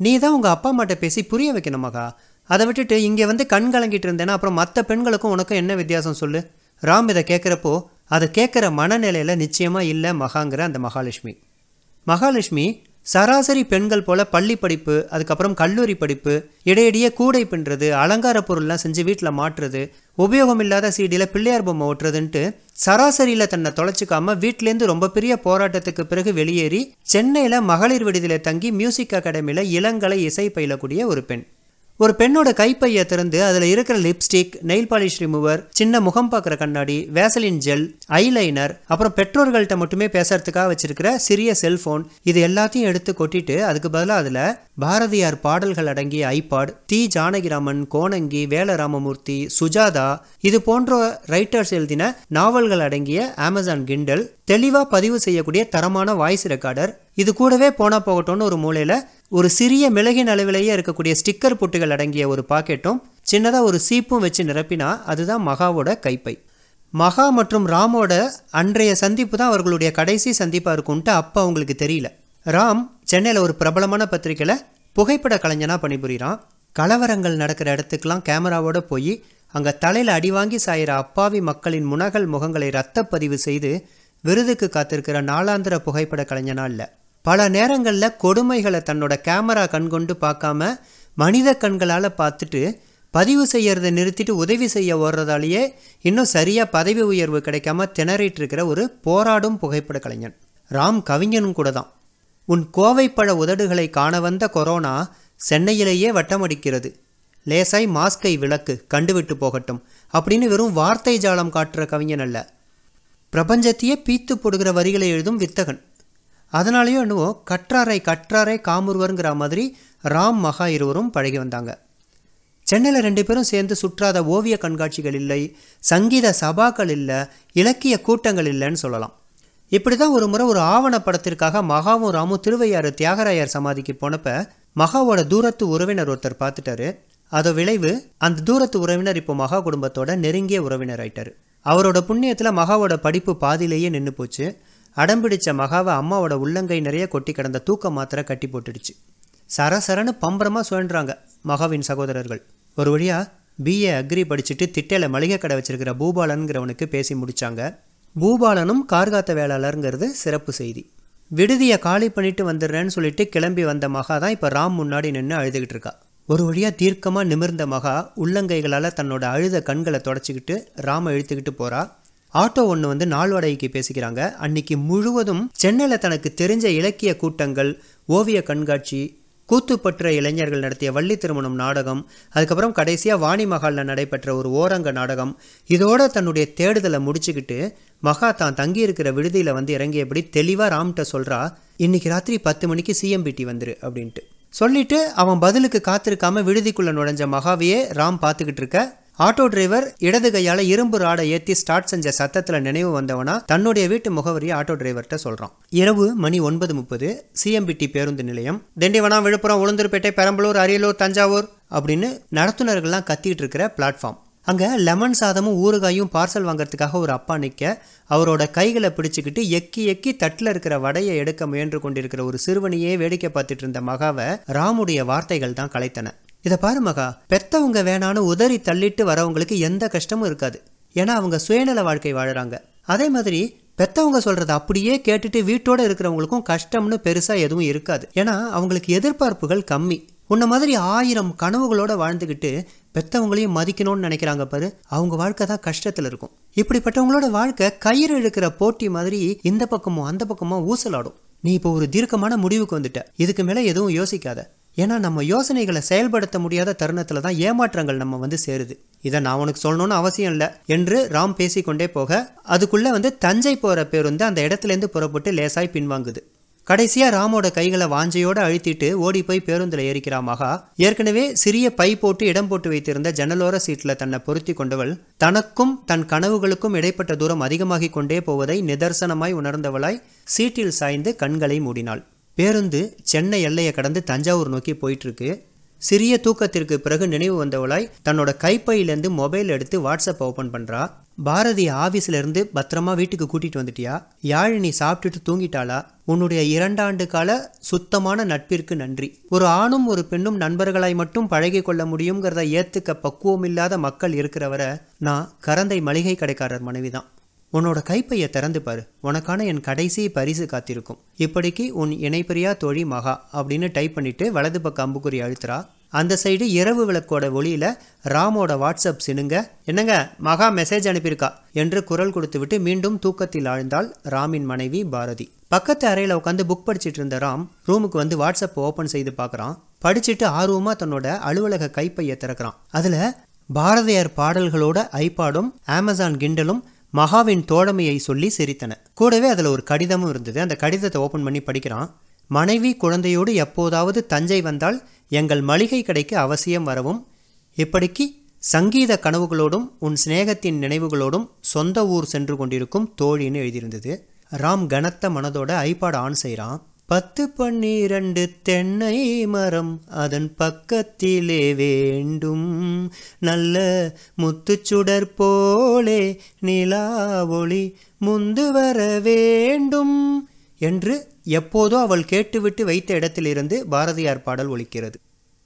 நீ தான் உங்கள் அப்பா அம்மாட்ட பேசி புரிய வைக்கணும் மகா. அதை விட்டுட்டு இங்கே வந்து கண் கலங்கிட்டு இருந்தேன்னா அப்புறம் மற்ற பெண்களுக்கும் உனக்கும் என்ன வித்தியாசம் சொல்லு? ராம் இதை கேட்குறப்போ அதை கேட்குற மனநிலையில் நிச்சயமாக இல்லை மகாங்கிற அந்த மகாலட்சுமி. மகாலட்சுமி சராசரி பெண்கள் போல பள்ளி படிப்பு அதுக்கப்புறம் கல்லூரி படிப்பு இடையிடையே கூடை பின்னுறது அலங்கார பொருள்லாம் செஞ்சு வீட்டில் மாட்டுறது உபயோகம் இல்லாத சீடியில் பிள்ளையார் பொம்மை ஓட்டுறதுன்ட்டு சராசரியில் தன்னை தொலைச்சிக்காம வீட்டிலேருந்து ரொம்ப பெரிய போராட்டத்துக்கு பிறகு வெளியேறி சென்னையில் மகளிர் விடுதியில் தங்கி மியூசிக் அகாடமியில் இளங்கலை இசை பயிலக்கூடிய ஒரு பெண். ஒரு பெண்ணோட கைப்பையை திறந்து அதில் இருக்கிற லிப்ஸ்டிக் நெயில் பாலிஷ் ரிமூவர் சின்ன முகம் பார்க்குற கண்ணாடி வேசலின் ஜெல் ஐலைனர் அப்புறம் பெற்றோர்கள்ட்ட மட்டுமே பேசுறதுக்காக வச்சிருக்கிற சிறிய செல்போன் இது எல்லாத்தையும் எடுத்து கொட்டிட்டு அதுக்கு பதிலாக அதில் பாரதியார் பாடல்கள் அடங்கிய ஐபாட் தி ஜானகிராமன் கோணங்கி வேலராமமூர்த்தி சுஜாதா இது போன்ற ரைட்டர்ஸ் எழுதின நாவல்கள் அடங்கிய அமேசான் கிண்டல் தெளிவாக பதிவு செய்யக்கூடிய தரமான வாய்ஸ் ரெக்கார்டர் இது கூடவே போனா போகட்டும்னு ஒரு மூலையில் ஒரு சிறிய மிளகின் அளவிலேயே இருக்கக்கூடிய ஸ்டிக்கர் புட்டுகள் அடங்கிய ஒரு பாக்கெட்டும் சின்னதாக ஒரு சீப்பும் வச்சு நிரப்பினா அதுதான் மகாவோட கைப்பை. மகா மற்றும் ராமோட அன்றைய சந்திப்பு தான் அவர்களுடைய கடைசி சந்திப்பாக இருக்கும்ன்ட்டு அப்போ அவங்களுக்கு தெரியல. ராம் சென்னையில் ஒரு பிரபலமான பத்திரிக்கையில் புகைப்பட கலைஞனாக பணிபுரிகிறான் கலவரங்கள் நடக்கிற இடத்துக்கெலாம் கேமராவோட போய் அங்கே தலையில் அடி வாங்கி சாயிற அப்பாவி மக்களின் முனகல் முகங்களை ரத்தப்பதிவு செய்து விருதுக்கு காத்திருக்கிற நாளாந்திர புகைப்பட கலைஞனா இல்லை. பல நேரங்களில் கொடுமைகளை தன்னோட கேமரா கண்கொண்டு பார்க்காம மனித கண்களால் பார்த்துட்டு பதிவு செய்யறதை நிறுத்திட்டு உதவி செய்ய ஓடுறதாலேயே இன்னும் சரியாக பதவி உயர்வு கிடைக்காம திணறிட்டு இருக்கிற ஒரு போராடும் புகைப்பட கலைஞன். ராம் கவிஞனும் கூட தான். உன் கோவைப்பழ உதடுகளை காண வந்த கொரோனா சென்னையிலேயே வட்டமடிக்கிறது. லேசாய் மாஸ்கை விளக்கு கண்டுவிட்டு போகட்டும் அப்படின்னு வெறும் வார்த்தை ஜாலம் காட்டுற கவிஞன் அல்ல. பிரபஞ்சத்தையே பீத்து போடுகிற வரிகளை எழுதும் வித்தகன். அதனாலேயோ என்னவோ கற்றாரை கற்றாரை காமுருவருங்கிற மாதிரி ராம் மகா இருவரும் பழகி வந்தாங்க. சென்னையில் ரெண்டு பேரும் சேர்ந்து சுற்றாத ஓவிய கண்காட்சிகள் இல்லை சங்கீத சபாக்கள் இல்லை இலக்கிய கூட்டங்கள் இல்லைன்னு சொல்லலாம். இப்படி தான் ஒரு முறை ஒரு ஆவணப்படத்திற்காக மகாவும் ராமும் திருவையாறு தியாகராயர் சமாதிக்கு போனப்ப மகாவோட தூரத்து உறவினர் ஒருத்தர் பார்த்துட்டாரு. அதோ விளைவு அந்த தூரத்து உறவினர் இப்போ மகா குடும்பத்தோட நெருங்கிய உறவினர் ஆயிட்டாரு. அவரோட புண்ணியத்தில் மகாவோட படிப்பு பாதியிலேயே நின்று போச்சு. அடம்பிடிச்ச மகாவை அம்மாவோட உள்ளங்கை நிறைய கொட்டி கிடந்த தூக்க மாத்திரை கட்டி போட்டுடுச்சு. சரசரன்னு பம்பரமாக சுழன்றாங்க மகாவின் சகோதரர்கள். ஒரு வழியாக பிஏ அக்ரி படிச்சுட்டு திட்டையில் மளிகை கடை வச்சிருக்கிற பூபாலனுங்கிறவனுக்கு பேசி முடித்தாங்க பூபாலனும் கார்காத்த வேளாளருங்கிறது சிறப்பு செய்தி. விடுதியை காலி பண்ணிட்டு வந்துடுறேன்னு சொல்லிட்டு கிளம்பி வந்த மகா தான் இப்போ ராம் முன்னாடி நின்று அழுதுகிட்டு இருக்கா. ஒரு வழியாக தீர்க்கமாக நிமிர்ந்த மகா உள்ளங்கைகளால் தன்னோட அழுத கண்களை தொடச்சிக்கிட்டு ராம இழுத்துக்கிட்டு போகிறா ஆட்டோ ஒன்று வந்து நாள் வாடகைக்கு பேசிக்கிறாங்க. அன்னைக்கு முழுவதும் சென்னையில் தனக்கு தெரிஞ்ச இலக்கிய கூட்டங்கள் ஓவிய கண்காட்சி கூத்துப்பற்ற இளைஞர்கள் நடத்திய வள்ளி திருமணம் நாடகம் அதுக்கப்புறம் கடைசியாக வாணி மகாலில் நடைபெற்ற ஒரு ஓரங்க நாடகம் இதோட தன்னுடைய தேடுதலை முடிச்சுக்கிட்டு மகா தான் தங்கியிருக்கிற விடுதியில் வந்து இறங்கியபடி தெளிவாக ராம்கிட்ட சொல்கிறா இன்னைக்கு ராத்திரி பத்து மணிக்கு சிஎம்பிடி வந்துரு அப்படின்ட்டு. சொல்லிட்டு அவன் பதிலுக்கு காத்திருக்காம விடுதிக்குள்ளே நுழைஞ்ச மகாவையே ராம் பார்த்துக்கிட்டு இருக்க ஆட்டோ டிரைவர் இடது கையால இரும்பு ராடை ஏத்தி ஸ்டார்ட் செஞ்ச சத்தத்துல நினைவு வந்தவனா தன்னுடைய வீட்டு முகவரியை ஆட்டோ டிரைவர்கிட்ட சொல்றான். இரவு மணி ஒன்பது முப்பது சிஎம்பிடி பேருந்து நிலையம். திண்டிவனம் விழுப்புரம் உளுந்தூர்பேட்டை பெரம்பலூர் அரியலூர் தஞ்சாவூர் அப்படின்னு நடத்துனர்கள்லாம் கத்திட்டு இருக்கிற பிளாட்ஃபார்ம் அங்க லெமன் சாதமும் ஊறுகாயும் பார்சல் வாங்கறதுக்காக ஒரு அப்பா நிற்க அவரோட கைகளை பிடிச்சுக்கிட்டு எக்கி எக்கி தட்டில் இருக்கிற வடையை எடுக்க முயன்று கொண்டிருக்கிற ஒரு சிறுவனையே வேடிக்கை பார்த்துட்டு இருந்த மகாவை ராமுடைய வார்த்தைகள் தான் கலைத்தன. இதை பாரு மகா. பெத்தவங்க வேணான்னு உதறி தள்ளிட்டு வரவங்களுக்கு எந்த கஷ்டமும் இருக்காது. ஏன்னா அவங்க சுயநல வாழ்க்கை வாழறாங்க. அதே மாதிரி பெத்தவங்க சொல்கிறத அப்படியே கேட்டுட்டு வீட்டோட இருக்கிறவங்களுக்கும் கஷ்டம்னு பெருசா எதுவும் இருக்காது. ஏன்னா அவங்களுக்கு எதிர்பார்ப்புகள் கம்மி. உன்ன மாதிரி ஆயிரம் கனவுகளோட வாழ்ந்துக்கிட்டு பெத்தவங்களையும் மதிக்கணும்னு நினைக்கிறாங்க பாரு அவங்க வாழ்க்கை தான் கஷ்டத்தில் இருக்கும். இப்படிப்பட்டவங்களோட வாழ்க்கை கயிறு இழுக்கிற போட்டி மாதிரி இந்த பக்கமோ அந்த பக்கமோ ஊசலாடும். நீ இப்போ ஒரு தீர்க்கமான முடிவுக்கு வந்துட்ட. இதுக்கு மேலே எதுவும் யோசிக்காத. ஏன்னா நம்ம யோசனைகளை செயல்படுத்த முடியாத தருணத்தில் தான் ஏமாற்றங்கள் நம்ம வந்து சேருது. இதை நான் உனக்கு சொல்லணும்னு அவசியம் இல்லை என்று ராம் பேசிக்கொண்டே போக அதுக்குள்ளே வந்து தஞ்சை போகிற பேருந்து அந்த இடத்துலேருந்து புறப்பட்டு லேசாய் பின்வாங்குது. கடைசியாக ராமோட கைகளை வாஞ்சையோடு அழுத்திட்டு ஓடி போய் பேருந்தில் ஏறிக்கிறா மகா. ஏற்கனவே சிறிய பை போட்டு இடம் போட்டு வைத்திருந்த ஜன்னலோர சீட்டில் தன்னை பொருத்தி கொண்டவள் தனக்கும் தன் கனவுகளுக்கும் இடைப்பட்ட தூரம் அதிகமாகிக் கொண்டே போவதை நிதர்சனமாய் உணர்ந்தவளாய் சீட்டில் சாய்ந்து கண்களை மூடினாள். பேருந்து சென்னை எல்லையை கடந்து தஞ்சாவூர் நோக்கி போயிட்டுருக்கு. சிறிய தூக்கத்திற்கு பிறகு நினைவு வந்தவளாய் தன்னோட கைப்பையிலேருந்து மொபைல் எடுத்து வாட்ஸ்அப் ஓப்பன் பண்ணுறா பாரதி ஆஃபீஸ்லேருந்து பத்திரமா வீட்டுக்கு கூட்டிகிட்டு வந்துட்டியா? யாழினி சாப்பிட்டுட்டு தூங்கிட்டாளா? உன்னுடைய இரண்டாண்டு கால சுத்தமான நட்பிற்கு நன்றி. ஒரு ஆணும் ஒரு பெண்ணும் நண்பர்களாய் மட்டும் பழகி கொள்ள முடியுங்கிறத ஏற்றுக்க பக்குவம் இல்லாத மக்கள் இருக்கிறவரை நான் கரந்தை மளிகை கடைக்காரர் மனைவிதான். உன்னோட கைப்பையை திறந்து பாரு. உனக்கான என் கடைசி பரிசு காத்திருக்கும். இப்படிக்கு உன் இணைப்பிரியா தோழி மகா அப்படின்னு டைப் பண்ணிட்டு வலது பக்கம் அம்புக்குறி அழுத்துறா. அந்த சைடு இரவு விளக்கோட ஒளியில ராமோட வாட்ஸ்அப் சினுங்க என்னங்க மகா மெசேஜ் அனுப்பியிருக்கா என்று குரல் கொடுத்து விட்டு மீண்டும் தூக்கத்தில் ஆழ்ந்தாள் ராமின் மனைவி பாரதி. பக்கத்து அறையில் உட்காந்து புக் படிச்சிட்டு இருந்த ராம் ரூமுக்கு வந்து வாட்ஸ்அப் ஓப்பன் செய்து பார்க்குறான். படிச்சுட்டு ஆர்வமா தன்னோட அலுவலக கைப்பையை திறக்கிறான். அதுல பாரதியார் பாடல்களோட ஐபாடும் அமேசான் கிண்டலும் மகாவின் தோழமையை சொல்லி சிரித்தன. கூடவே அதில் ஒரு கடிதமும் இருந்தது. அந்த கடிதத்தை ஓப்பன் பண்ணி படிக்கிறான். மனைவி குழந்தையோடு எப்போதாவது தஞ்சை வந்தால் எங்கள் மளிகை கடைக்கு அவசியம் வரவும் இப்படிக்கு சங்கீத கனவுகளோடும் உன் சிநேகத்தின் நினைவுகளோடும் சொந்த ஊர் சென்று கொண்டிருக்கும் தோழின்னு எழுதியிருந்தது. ராம் கனத்த மனதோட ஐபாட் ஆன் செய்கிறான் பத்து பன்னிரண்டு தென்னை மரம் அதன் பக்கத்திலே வேண்டும். நல்ல முத்துச்சுடர் போலே நிலா ஒளி முந்து வர வேண்டும் என்று எப்போதோ அவள் கேட்டுவிட்டு வைத்த இடத்திலிருந்து பாரதியார் பாடல் ஒலிக்கிறது.